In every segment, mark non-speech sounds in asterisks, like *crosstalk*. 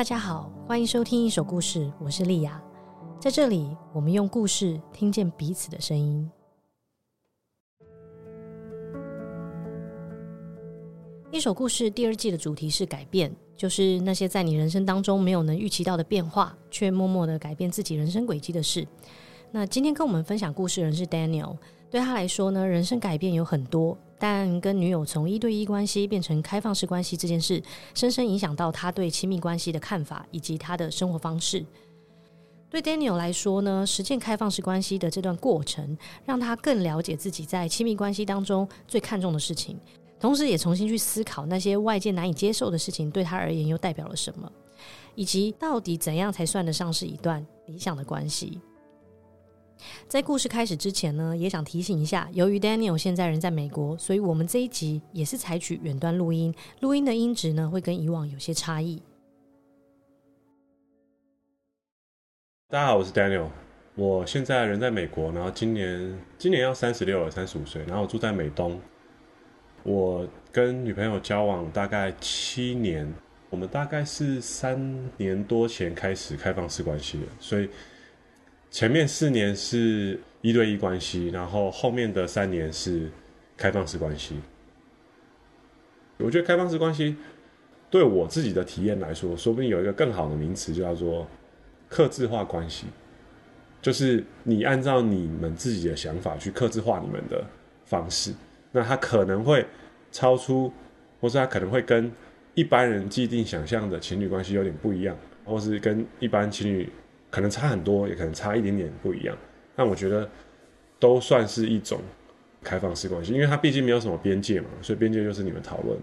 大家好，欢迎收听一首故事，我是莉雅。在这里，我们用故事听见彼此的声音。一首故事第二季的主题是改变，就是那些在你人生当中没有能预期到的变化，却默默的改变自己人生轨迹的事。那今天跟我们分享故事人是 Daniel，对他来说呢，人生改变有很多。但跟女友从一对一关系变成开放式关系这件事，深深影响到他对亲密关系的看法以及他的生活方式。对 Daniel 来说呢，实践开放式关系的这段过程，让他更了解自己在亲密关系当中最看重的事情，同时也重新去思考那些外界难以接受的事情对他而言又代表了什么，以及到底怎样才算得上是一段理想的关系。在故事开始之前呢，也想提醒一下，由于 Daniel 现在人在美国，所以我们这一集也是采取远端录音，录音的音质呢会跟以往有些差异。大家好，我是 Daniel，我现在人在美国，然后今年今年要三十六了，三十五岁，然后我住在美东。我跟女朋友交往大概七年，我们大概是三年多前开始开放式关系的，所以。前面四年是一对一关系，然后后面的三年是开放式关系。我觉得开放式关系对我自己的体验来说，说不定有一个更好的名词，叫做克制化关系。就是你按照你们自己的想法去克制化你们的方式，那它可能会超出，或是它可能会跟一般人既定想象的情侣关系有点不一样，或是跟一般情侣。可能差很多，也可能差一点点不一样，但我觉得都算是一种开放式关系，因为它毕竟没有什么边界嘛，所以边界就是你们讨论。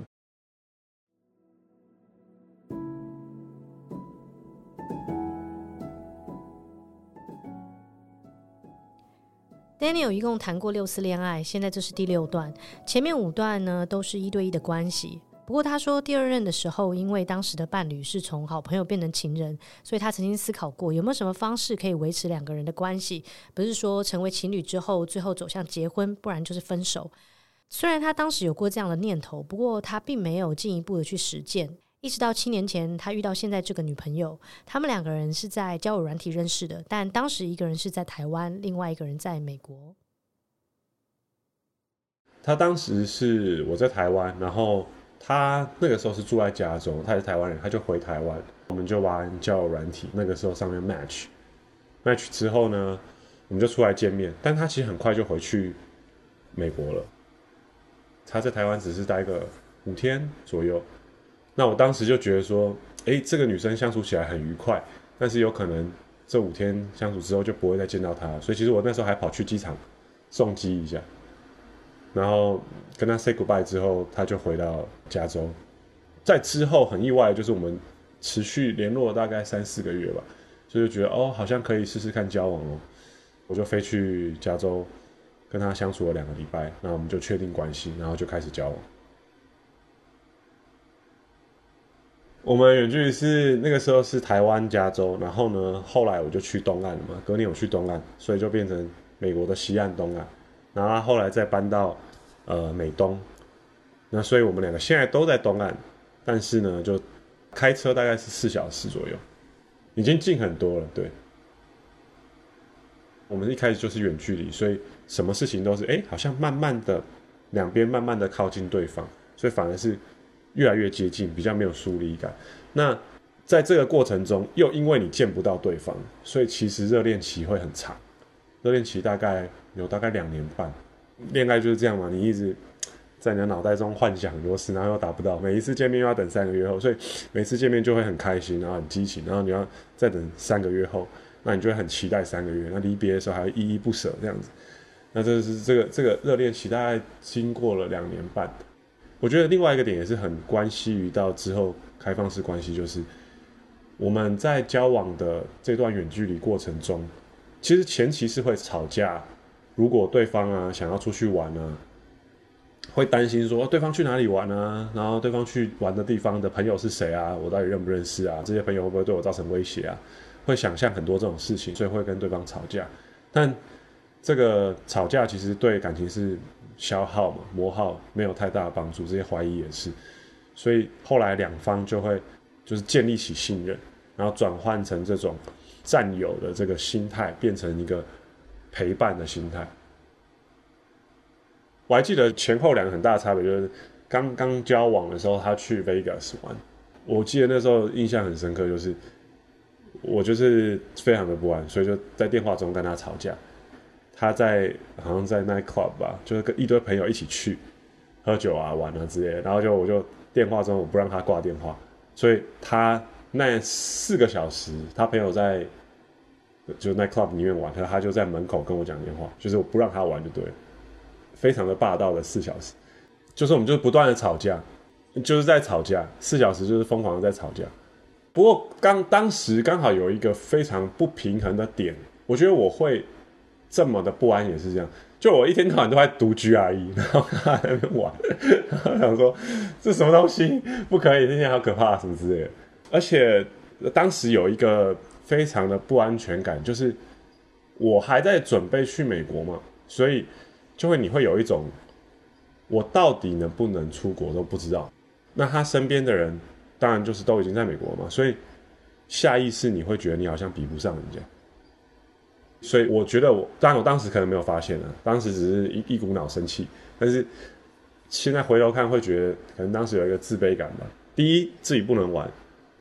Daniel 一共谈过六次恋爱，现在这是第六段，前面五段呢都是一对一的关系。不过他说，第二任的时候，因为当时的伴侣是从好朋友变成情人，所以他曾经思考过有没有什么方式可以维持两个人的关系，不是说成为情侣之后最后走向结婚，不然就是分手。虽然他当时有过这样的念头，不过他并没有进一步的去实践。一直到七年前，他遇到现在这个女朋友，他们两个人是在交友软体认识的，但当时一个人是在台湾，另外一个人在美国。他当时是我在台湾，然后。他那个时候是住在加州，他是台湾人，他就回台湾，我们就玩交友软体。那个时候上面 match，match 之后呢，我们就出来见面。但他其实很快就回去美国了。他在台湾只是待个五天左右。那我当时就觉得说，哎，这个女生相处起来很愉快，但是有可能这五天相处之后就不会再见到她。所以其实我那时候还跑去机场送机一下。然后跟他 say goodbye 之后，他就回到加州。在之后很意外，就是我们持续联络了大概三四个月吧，所以就觉得哦，好像可以试试看交往哦。我就飞去加州跟他相处了两个礼拜，然后我们就确定关系，然后就开始交往。我们远距离是那个时候是台湾加州，然后呢，后来我就去东岸了嘛，隔年我去东岸，所以就变成美国的西岸东岸，然后后来再搬到。呃，美东，那所以我们两个现在都在东岸，但是呢，就开车大概是四小时左右，已经近很多了。对，我们一开始就是远距离，所以什么事情都是哎，好像慢慢的两边慢慢的靠近对方，所以反而是越来越接近，比较没有疏离感。那在这个过程中，又因为你见不到对方，所以其实热恋期会很长，热恋期大概有大概两年半。恋爱就是这样嘛，你一直在你的脑袋中幻想很多事，然后又达不到，每一次见面又要等三个月后，所以每次见面就会很开心，然后。很激情，然后。你要再等三个月后，那你就会很期待三个月，那离别的时候还依依不舍这样子。那这是这个这个热恋期大概经过了两年半。我觉得另外一个点也是很关系于到之后。开放式关系，就是我们在交往的这段远距离过程中，其实前期是会吵架。如果对方啊想要出去玩啊，会担心说对方去哪里玩啊，然后对方去玩的地方的朋友是谁啊？我到底认不认识啊？这些朋友会不会对我造成威胁啊？会想象很多这种事情，所以会跟对方吵架。但这个吵架其实对感情是消耗嘛，磨耗没有太大的帮助。这些怀疑也是，所以后来两方就会就是建立起信任，然后转换成这种占有的这个心态，变成一个陪伴的心态。我还记得前后两个很大的差别，就是刚刚交往的时候，他去 Vegas 玩，我记得那时候印象很深刻，就是我就是非常的不安，所以就在电话中跟他吵架。他在好像在 night club 吧，就是跟一堆朋友一起去喝酒啊、玩啊之类的，然后就我就电话中我不让他挂电话，所以他那四个小时，他朋友在就 night club 里面玩，他他就在门口跟我讲电话，就是我不让他玩就对了，非常的霸道的四小时，就是我们就是不断的吵架，就是在吵架，四小时就是疯狂的在吵架。不过刚当时刚好有一个非常不平衡的点，我觉得我会。这么的不安也是这样，就我一天到晚都在读 GRE，然后在那边玩，然后想说这什么东西不可以，那天好可怕什么之类的。而且当时有一个非常的不安全感，就是我还在准备去美国嘛，所以就会你会有一种我到底能不能出国都不知道。那他身边的人当然就是都已经在美国嘛，所以下意识你会觉得你好像比不上人家。所以我觉得我，当然我当时可能没有发现啊，当时只是一一股脑生气，但是现在回头看会觉得，可能当时有一个自卑感吧。第一，自己不能玩，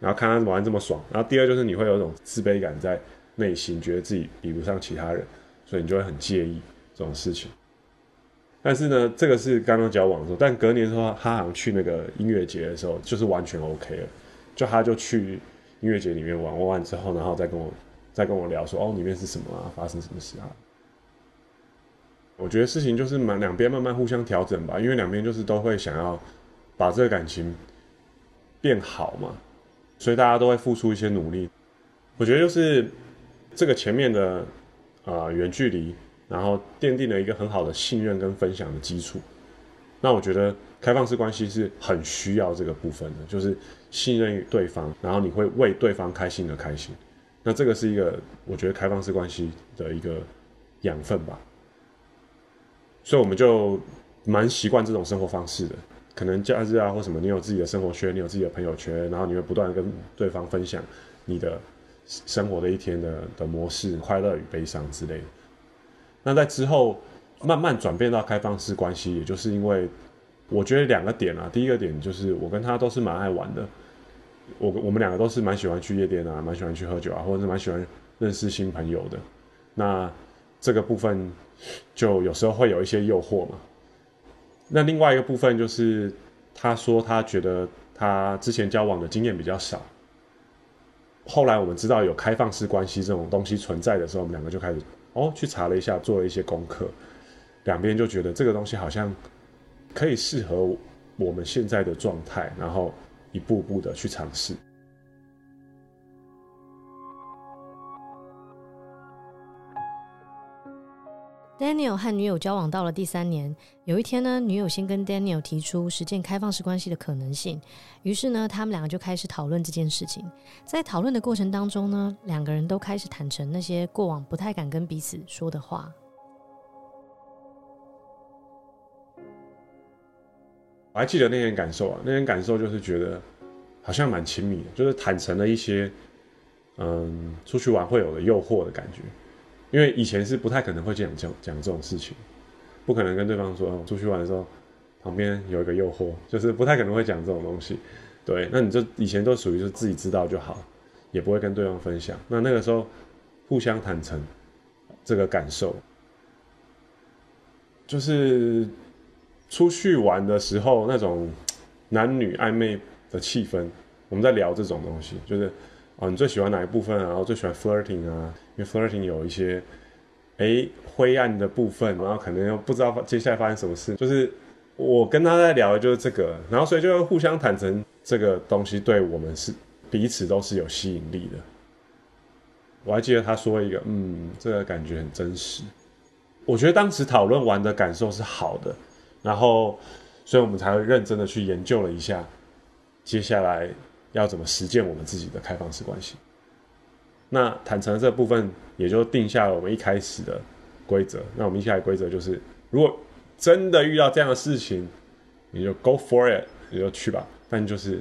然后看他玩这么爽，然后第二就是你会有一种自卑感在内心，觉得自己比不上其他人，所以你就会很介意这种事情。但是呢，这个是刚刚交往的时候，但隔年的时候，他好像去那个音乐节的时候，就是完全 OK 了，就他就去音乐节里面玩，玩完之后，然后再跟我。再跟我聊说哦，里面是什么啊？发生什么事啊？我觉得事情就是蛮两边慢慢互相调整吧，因为两边就是都会想要把这个感情变好嘛，所以大家都会付出一些努力。我觉得就是这个前面的啊远距离，然后奠定了一个很好的信任跟分享的基础。那我觉得开放式关系是很需要这个部分的，就是信任对方，然后你会为对方开心而开心。那这个是一个我觉得开放式关系的一个养分吧，所以我们就蛮习惯这种生活方式的。可能假日啊或什么，你有自己的生活圈，你有自己的朋友圈，然后你会不断跟对方分享你的生活的一天的的模式，快乐与悲伤之类的。那在之后慢慢转变到开放式关系，也就是因为我觉得两个点啊，第一个点就是我跟他都是蛮爱玩的。我我们两个都是蛮喜欢去夜店啊，蛮喜欢去喝酒啊，或者是蛮喜欢认识新朋友的。那这个部分就有时候会有一些诱惑嘛。那另外一个部分就是，他说他觉得他之前交往的经验比较少。后来我们知道有开放式关系这种东西存在的时候，我们两个就开始哦去查了一下，做了一些功课。两边就觉得这个东西好像可以适合我们现在的状态，然后。一步步的去尝试。Daniel 和女友交往到了第三年，有一天呢，女友先跟 Daniel 提出实践开放式关系的可能性，于是呢，他们两个就开始讨论这件事情。在讨论的过程当中呢，两个人都开始坦诚那些过往不太敢跟彼此说的话。我还记得那天感受啊，那天感受就是觉得好像蛮亲密的，就是坦诚了一些，嗯，出去玩会有的诱惑的感觉。因为以前是不太可能会讲讲讲这种事情，不可能跟对方说，出去玩的时候旁边有一个诱惑，就是不太可能会讲这种东西。对，那你就以前都属于就自己知道就好，也不会跟对方分享。那那个时候互相坦诚这个感受，就是。出去玩的时候，那种男女暧昧的气氛，我们在聊这种东西，就是哦，你最喜欢哪一部分啊？然后最喜欢 flirting 啊，因为 flirting 有一些诶灰暗的部分，然后可能又不知道接下来发生什么事。就是我跟他在聊的就是这个，然后所以就会互相坦诚这个东西对我们是彼此都是有吸引力的。我还记得他说一个，嗯，这个感觉很真实。我觉得当时讨论完的感受是好的。然后，所以我们才会认真的去研究了一下，接下来要怎么实践我们自己的开放式关系。那坦诚这部分也就定下了我们一开始的规则。那我们一开始规则就是，如果真的遇到这样的事情，你就 go for it，你就去吧。但就是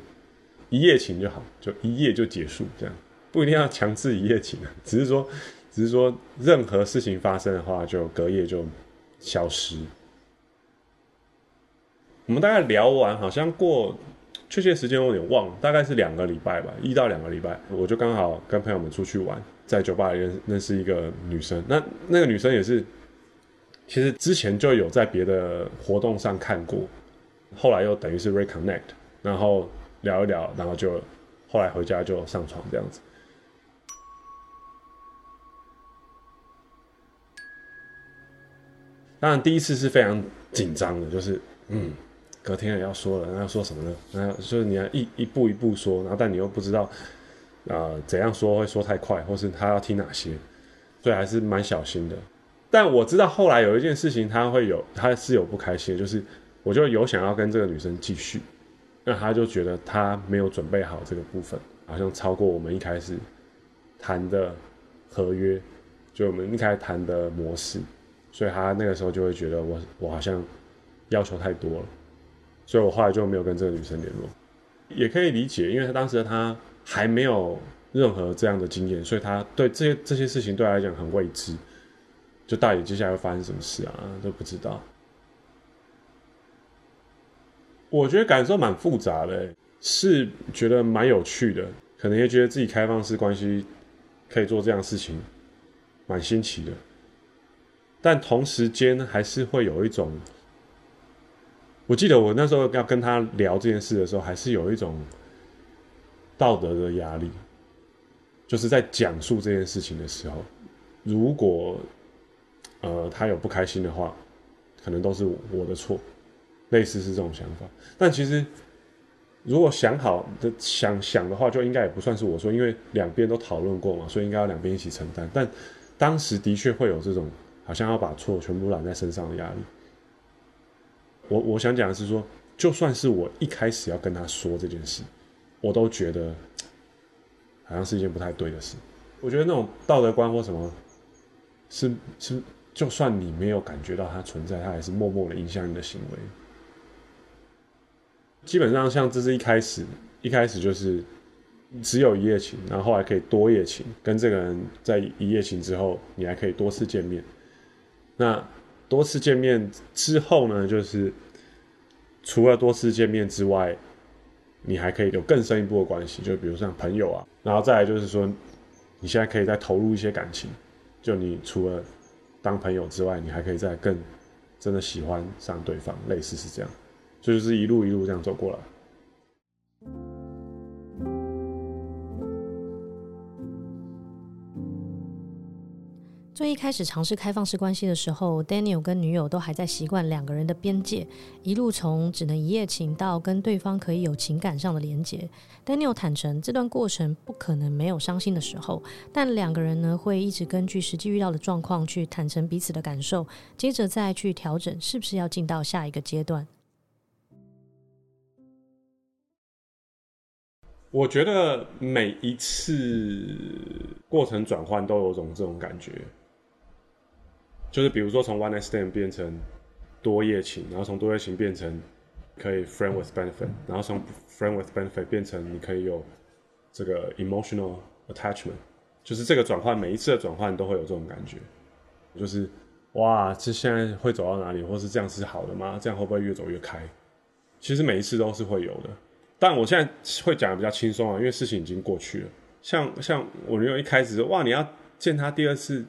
一夜情就好，就一夜就结束，这样不一定要强制一夜情啊，只是说，只是说任何事情发生的话，就隔夜就消失。我们大概聊完，好像过确切时间我有点忘了，大概是两个礼拜吧，一到两个礼拜，我就刚好跟朋友们出去玩，在酒吧里认认识一个女生，那那个女生也是，其实之前就有在别的活动上看过，后来又等于是 reconnect，然后聊一聊，然后就后来回家就上床这样子。当然第一次是非常紧张的，就是嗯。隔天也要说了，那要说什么呢？那就是你要一一步一步说，然后但你又不知道，啊、怎样说会说太快，或是他要听哪些，所以还是蛮小心的。但我知道后来有一件事情，他会有，他是有不开心，就是我就有想要跟这个女生继续，那他就觉得他没有准备好这个部分，好像超过我们一开始谈的合约，就我们一开始谈的模式，所以他那个时候就会觉得我我好像要求太多了。所以我后来就没有跟这个女生联络，也可以理解，因为他当时他还没有任何这样的经验，所以他对这些这些事情对他来讲很未知，就到底接下来会发生什么事啊都不知道。我觉得感受蛮复杂的，是觉得蛮有趣的，可能也觉得自己开放式关系可以做这样的事情，蛮新奇的，但同时间还是会有一种。我记得我那时候要跟他聊这件事的时候，还是有一种道德的压力，就是在讲述这件事情的时候，如果呃他有不开心的话，可能都是我的错，类似是这种想法。但其实如果想好的想想的话，就应该也不算是我说，因为两边都讨论过嘛，所以应该要两边一起承担。但当时的确会有这种好像要把错全部揽在身上的压力。我我想讲的是说，就算是我一开始要跟他说这件事，我都觉得好像是一件不太对的事。我觉得那种道德观或什么，是是，就算你没有感觉到它存在，它还是默默的影响你的行为。基本上，像这是一开始，一开始就是只有一夜情，然后后来可以多夜情，跟这个人在一夜情之后，你还可以多次见面。那。多次见面之后呢，就是除了多次见面之外，你还可以有更深一步的关系，就比如像朋友啊，然后再来就是说，你现在可以再投入一些感情，就你除了当朋友之外，你还可以再更真的喜欢上对方，类似是这样，就是一路一路这样走过来。最一开始尝试开放式关系的时候，Daniel 跟女友都还在习惯两个人的边界，一路从只能一夜情到跟对方可以有情感上的连结。Daniel 坦诚，这段过程不可能没有伤心的时候，但两个人呢会一直根据实际遇到的状况去坦诚彼此的感受，接着再去调整是不是要进到下一个阶段。我觉得每一次过程转换都有种这种感觉。就是比如说从 one night stand 变成多夜情，然后从多夜情变成可以 friend with benefit，然后从 friend with benefit 变成你可以有这个 emotional attachment，就是这个转换，每一次的转换都会有这种感觉，就是哇，这现在会走到哪里，或是这样是好的吗？这样会不会越走越开？其实每一次都是会有的，但我现在会讲的比较轻松啊，因为事情已经过去了。像像我女友一开始说哇，你要见他第二次。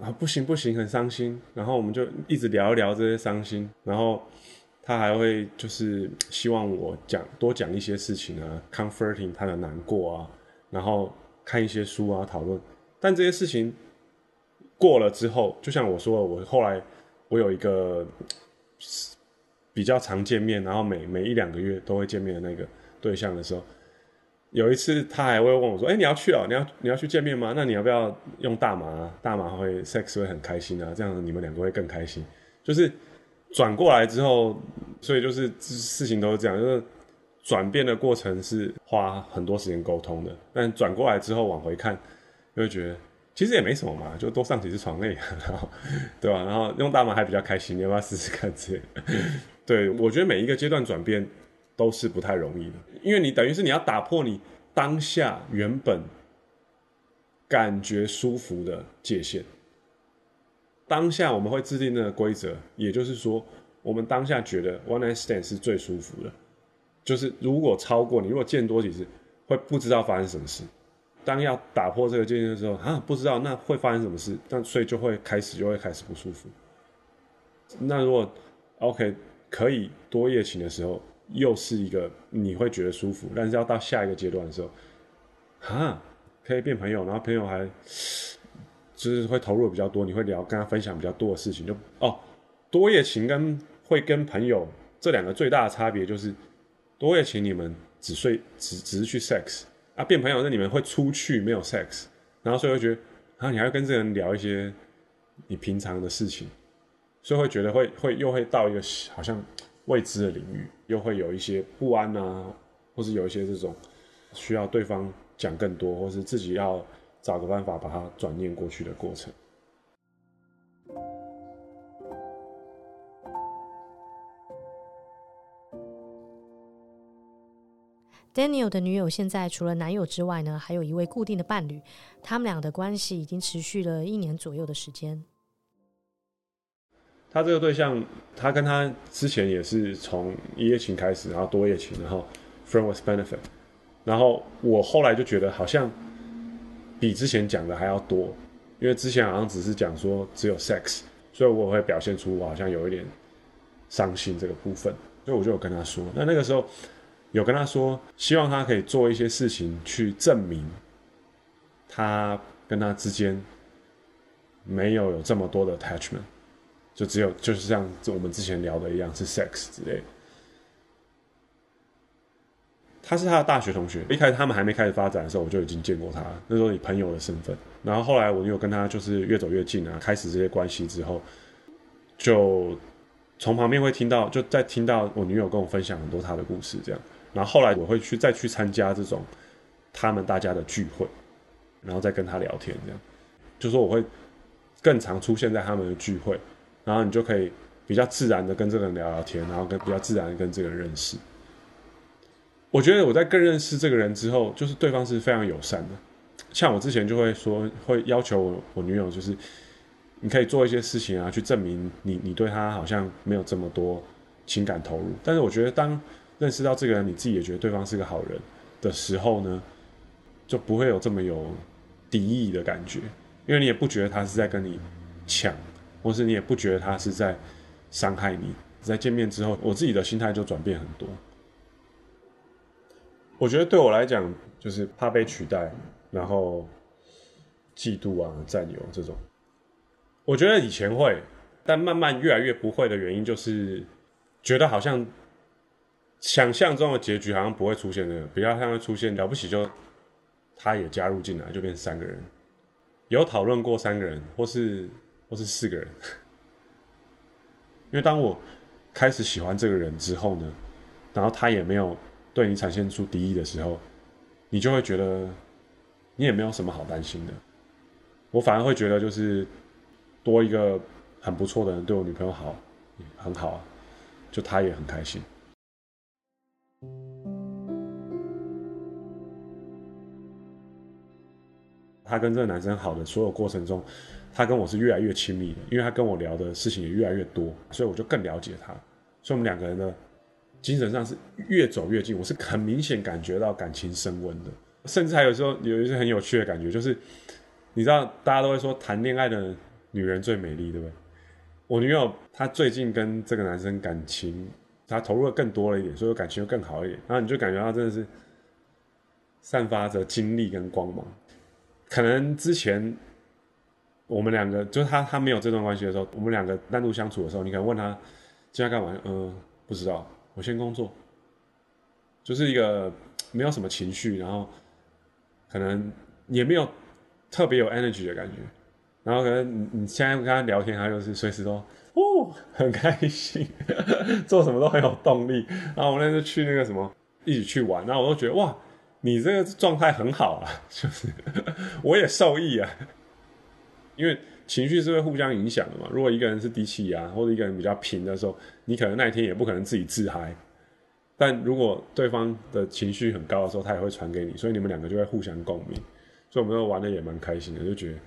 啊，不行不行，很伤心。然后我们就一直聊一聊这些伤心。然后他还会就是希望我讲多讲一些事情啊，comforting 他的难过啊。然后看一些书啊，讨论。但这些事情过了之后，就像我说的，我后来我有一个比较常见面，然后每每一两个月都会见面的那个对象的时候。有一次，他还会问我说：“哎、你要去哦？你要你要去见面吗？那你要不要用大麻？大麻会 sex 会很开心啊，这样你们两个会更开心。”就是转过来之后，所以就是事情都是这样，就是转变的过程是花很多时间沟通的。但转过来之后往回看，就会觉得其实也没什么嘛，就多上几次床而已，然 *laughs* 后对吧？然后用大麻还比较开心，你要不要试试看？这对，我觉得每一个阶段转变都是不太容易的，因为你等于是你要打破你当下原本感觉舒服的界限。当下我们会制定那个规则，也就是说，我们当下觉得 one night stand 是最舒服的，就是如果超过你，如果见多几次，会不知道发生什么事。当要打破这个界限的时候，啊，不知道那会发生什么事，但所以就会开始就会开始不舒服。那如果 OK 可以多夜情的时候，又是一个你会觉得舒服，但是要到下一个阶段的时候，哈，可以变朋友，然后朋友还就是会投入比较多，你会聊跟他分享比较多的事情，就哦，多夜情跟会跟朋友这两个最大的差别就是，多夜情你们只睡只只是去 sex。啊，变朋友，那你们会出去没有 sex，然后所以会觉得，啊，你还要跟这个人聊一些你平常的事情，所以会觉得会会又会到一个好像未知的领域，又会有一些不安啊，或是有一些这种需要对方讲更多，或是自己要找个办法把它转念过去的过程。Daniel 的女友现在除了男友之外呢，还有一位固定的伴侣。他们俩的关系已经持续了一年左右的时间。他这个对象，他跟他之前也是从一夜情开始，然后多夜情，然后 friend with benefit。然后我后来就觉得好像比之前讲的还要多，因为之前好像只是讲说只有 sex，所以我会表现出我好像有一点伤心这个部分，所以我就有跟他说，那那个时候。有跟他说，希望他可以做一些事情去证明，他跟他之间没有有这么多的 attachment，就只有就是像我们之前聊的一样是 sex 之类的。他是他的大学同学，一开始他们还没开始发展的时候，我就已经见过他，那时候以朋友的身份。然后后来我又跟他就是越走越近啊，开始这些关系之后，就从旁边会听到，就在听到我女友跟我分享很多他的故事，这样。然后后来我会去再去参加这种他们大家的聚会，然后再跟他聊天，这样，就说我会更常出现在他们的聚会，然后你就可以比较自然的跟这个人聊聊天，然后跟比较自然的跟这个人认识。我觉得我在更认识这个人之后，就是对方是非常友善的。像我之前就会说，会要求我我女友，就是你可以做一些事情啊，去证明你你对他好像没有这么多情感投入。但是我觉得当认识到这个人，你自己也觉得对方是个好人的时候呢，就不会有这么有敌意的感觉，因为你也不觉得他是在跟你抢，或是你也不觉得他是在伤害你。在见面之后，我自己的心态就转变很多。我觉得对我来讲，就是怕被取代，然后嫉妒啊、占有这种。我觉得以前会，但慢慢越来越不会的原因，就是觉得好像。想象中的结局好像不会出现那个，比较像会出现了不起就他也加入进来，就变成三个人。有讨论过三个人，或是或是四个人。*laughs* 因为当我开始喜欢这个人之后呢，然后他也没有对你产生出敌意的时候，你就会觉得你也没有什么好担心的。我反而会觉得就是多一个很不错的人对我女朋友好，很好，就他也很开心。他跟这个男生好的所有过程中，他跟我是越来越亲密的，因为他跟我聊的事情也越来越多，所以我就更了解他。所以我们两个人呢，精神上是越走越近。我是很明显感觉到感情升温的，甚至还有时候有一些很有趣的感觉，就是你知道，大家都会说谈恋爱的女人最美丽，对不对？我女友她最近跟这个男生感情，她投入的更多了一点，所以感情又更好一点。然后你就感觉到真的是散发着精力跟光芒。可能之前我们两个就是他他没有这段关系的时候，我们两个单独相处的时候，你可能问他今天干嘛？嗯、不知道，我先工作，就是一个没有什么情绪，然后可能也没有特别有 energy 的感觉，然后可能你你现在跟他聊天，他就是随时都哦很开心，*laughs* 做什么都很有动力，然后我们那次去那个什么一起去玩，然后我都觉得哇。你这个状态很好啊，*laughs* 就是 *laughs* 我也受益啊，因为情绪是会互相影响的嘛。如果一个人是低气压，或者一个人比较平的时候，你可能那一天也不可能自己自嗨。但如果对方的情绪很高的时候，他也会传给你，所以你们两个就会互相共鸣。所以我们都玩的也蛮开心的，就觉得。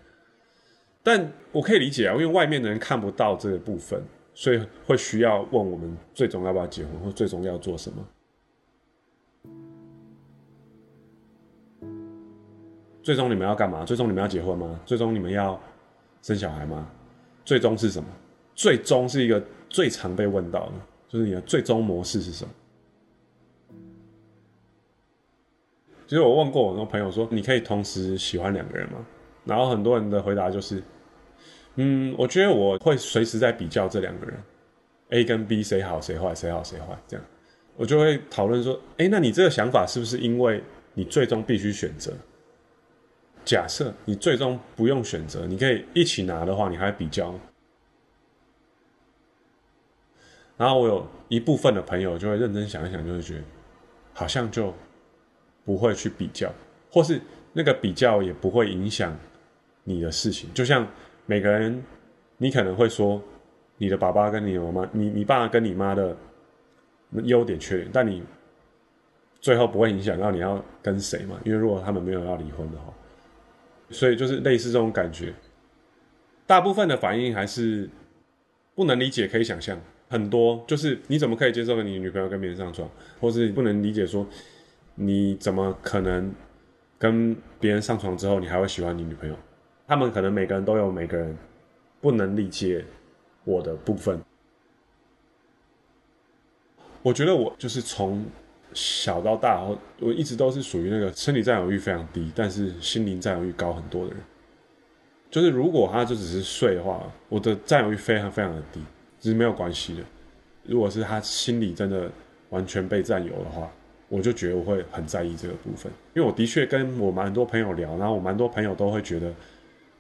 但我可以理解啊，因为外面的人看不到这个部分，所以会需要问我们最终要不要结婚，或最终要做什么。最终你们要干嘛？最终你们要结婚吗？最终你们要生小孩吗？最终是什么？最终是一个最常被问到的，就是你的最终模式是什么？其实我问过我很多朋友说，你可以同时喜欢两个人吗？然后很多人的回答就是，嗯，我觉得我会随时在比较这两个人，A 跟 B 谁好谁坏，谁好谁坏这样，我就会讨论说，哎，那你这个想法是不是因为你最终必须选择？假设你最终不用选择，你可以一起拿的话，你还比较。然后我有一部分的朋友就会认真想一想，就会觉得好像就不会去比较，或是那个比较也不会影响你的事情。就像每个人，你可能会说你的爸爸跟你妈妈，你你爸跟你妈的优点缺点，但你最后不会影响到你要跟谁嘛？因为如果他们没有要离婚的话。所以就是类似这种感觉，大部分的反应还是不能理解，可以想象很多，就是你怎么可以接受你女朋友跟别人上床，或是不能理解说你怎么可能跟别人上床之后你还会喜欢你女朋友？他们可能每个人都有每个人不能理解我的部分。我觉得我就是从。小到大，我我一直都是属于那个身体占有欲非常低，但是心灵占有欲高很多的人。就是如果他就只是睡的话，我的占有欲非常非常的低，其实没有关系的。如果是他心里真的完全被占有的话，我就觉得我会很在意这个部分。因为我的确跟我蛮多朋友聊，然后我蛮多朋友都会觉得，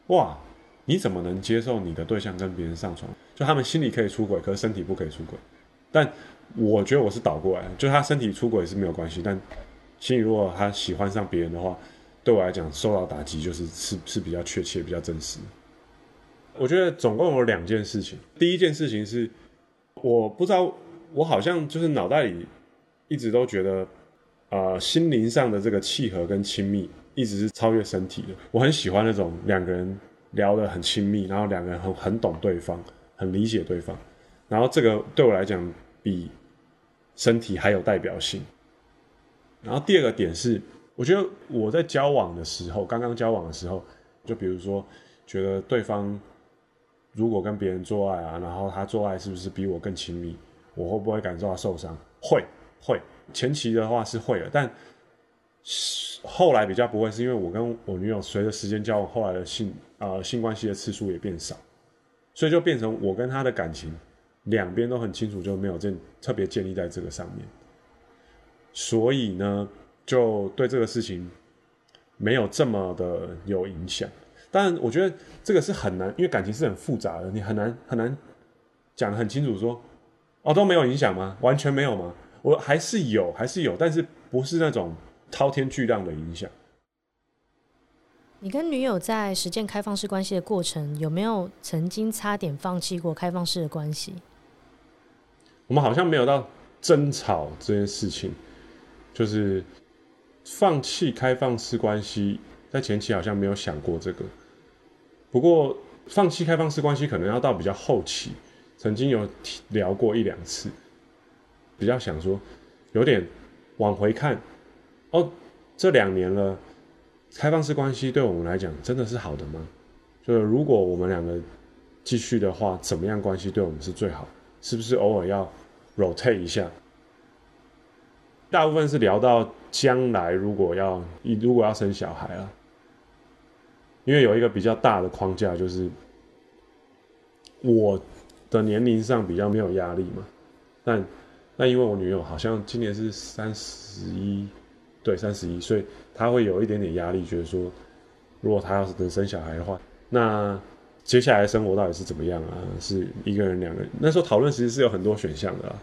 哇，你怎么能接受你的对象跟别人上床？就他们心里可以出轨，可是身体不可以出轨，但。我觉得我是倒过来，就他身体出轨是没有关系，但心里如果他喜欢上别人的话，对我来讲受到打击就是是是比较确切、比较真实。我觉得总共有两件事情，第一件事情是我不知道，我好像就是脑袋里一直都觉得，呃，心灵上的这个契合跟亲密一直是超越身体的。我很喜欢那种两个人聊得很亲密，然后两个人很很懂对方，很理解对方，然后这个对我来讲比。身体还有代表性。然后第二个点是，我觉得我在交往的时候，刚刚交往的时候，就比如说，觉得对方如果跟别人做爱啊，然后他做爱是不是比我更亲密，我会不会感受到受伤？会会，前期的话是会的，但后来比较不会，是因为我跟我女友随着时间交往，后来的性呃性关系的次数也变少，所以就变成我跟他的感情。两边都很清楚，就没有建特别建立在这个上面，所以呢，就对这个事情没有这么的有影响。但我觉得这个是很难，因为感情是很复杂的，你很难很难讲得很清楚说，哦，都没有影响吗？完全没有吗？我还是有，还是有，但是不是那种滔天巨浪的影响。你跟女友在实践开放式关系的过程，有没有曾经差点放弃过开放式的关系？我们好像没有到争吵这件事情，就是放弃开放式关系，在前期好像没有想过这个。不过放弃开放式关系可能要到比较后期，曾经有聊过一两次，比较想说有点往回看，哦，这两年了，开放式关系对我们来讲真的是好的吗？就是如果我们两个继续的话，怎么样关系对我们是最好？是不是偶尔要 rotate 一下？大部分是聊到将来如果要如果要生小孩了，因为有一个比较大的框架，就是我的年龄上比较没有压力嘛。但那因为我女友好像今年是三十一，对，三十一岁，她会有一点点压力，觉得说如果她要是能生小孩的话，那。接下来生活到底是怎么样啊？是一个人、两个人？那时候讨论其实是有很多选项的，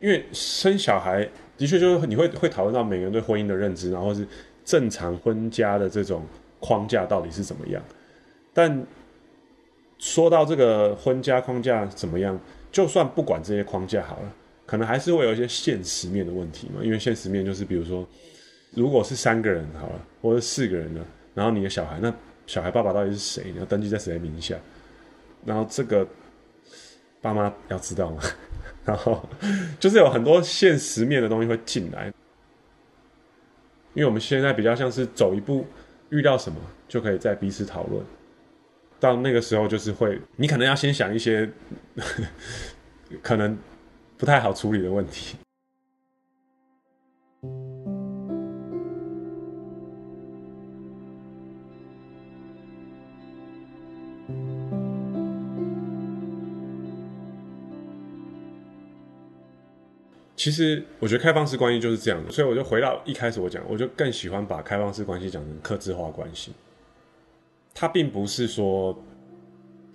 因为生小孩的确就是你会会讨论到每个人对婚姻的认知，然后是正常婚家的这种框架到底是怎么样。但说到这个婚家框架怎么样，就算不管这些框架好了，可能还是会有一些现实面的问题嘛。因为现实面就是，比如说，如果是三个人好了，或者四个人呢，然后你的小孩，那小孩爸爸到底是谁？你要登记在谁名下？然后这个爸妈要知道吗？*laughs* 然后就是有很多现实面的东西会进来，因为我们现在比较像是走一步，遇到什么就可以再彼此讨论。到那个时候，就是会你可能要先想一些 *laughs* 可能不太好处理的问题。其实我觉得开放式关系就是这样的，所以我就回到一开始我讲，我就更喜欢把开放式关系讲成克制化关系。它并不是说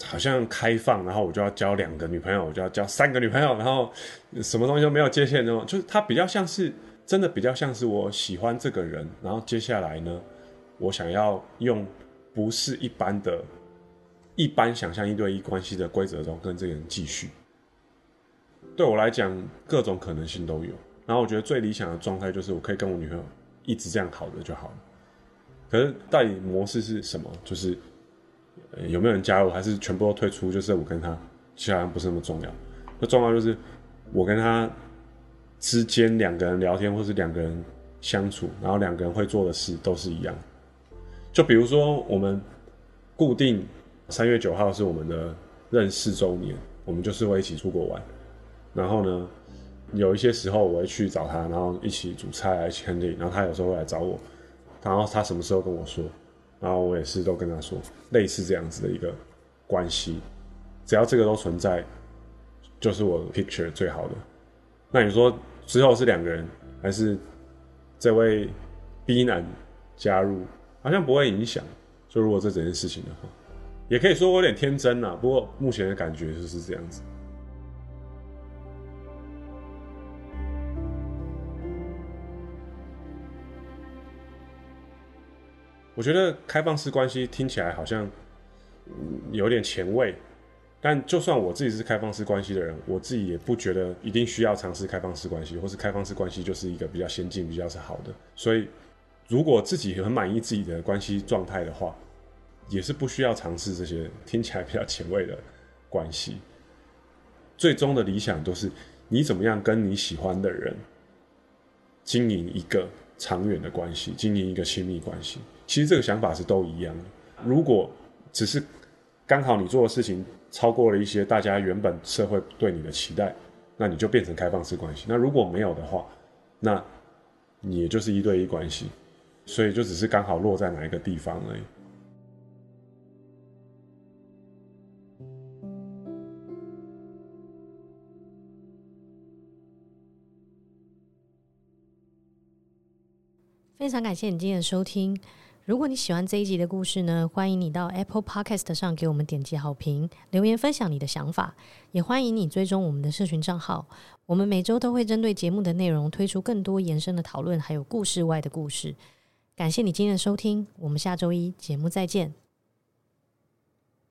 好像开放，然后我就要交两个女朋友，我就要交三个女朋友，然后什么东西都没有界限那种，就是它比较像是真的比较像是我喜欢这个人，然后接下来呢，我想要用不是一般的、一般想象一对一关系的规则中跟这个人继续。对我来讲，各种可能性都有。然后我觉得最理想的状态就是我可以跟我女朋友一直这样好着就好了。可是到底模式是什么？就是有没有人加入，还是全部都退出？就是我跟他，其实好像不是那么重要。那重要就是我跟他之间两个人聊天，或是两个人相处，然后两个人会做的事都是一样。就比如说，我们固定三月九号是我们的认识周年，我们就是会一起出国玩。然后呢，有一些时候我会去找他，然后一起煮菜，一起看电影。然后他有时候会来找我，然后他什么时候跟我说，然后我也是都跟他说，类似这样子的一个关系。只要这个都存在，就是我 picture 最好的。那你说之后是两个人，还是这位 B 男加入，好像不会影响。就如果这整件事情的话，也可以说我有点天真呐。不过目前的感觉就是这样子。我觉得开放式关系听起来好像有点前卫，但就算我自己是开放式关系的人，我自己也不觉得一定需要尝试开放式关系，或是开放式关系就是一个比较先进、比较是好的。所以，如果自己很满意自己的关系状态的话，也是不需要尝试这些听起来比较前卫的关系。最终的理想都是你怎么样跟你喜欢的人经营一个长远的关系，经营一个亲密关系。其实这个想法是都一样的。如果只是刚好你做的事情超过了一些大家原本社会对你的期待，那你就变成开放式关系。那如果没有的话，那你也就是一对一关系。所以就只是刚好落在哪一个地方而已。非常感谢你今天的收听。如果你喜欢这一集的故事呢，欢迎你到 Apple Podcast 上给我们点击好评，留言分享你的想法，也欢迎你追踪我们的社群账号。我们每周都会针对节目的内容推出更多延伸的讨论，还有故事外的故事。感谢你今天的收听，我们下周一节目再见。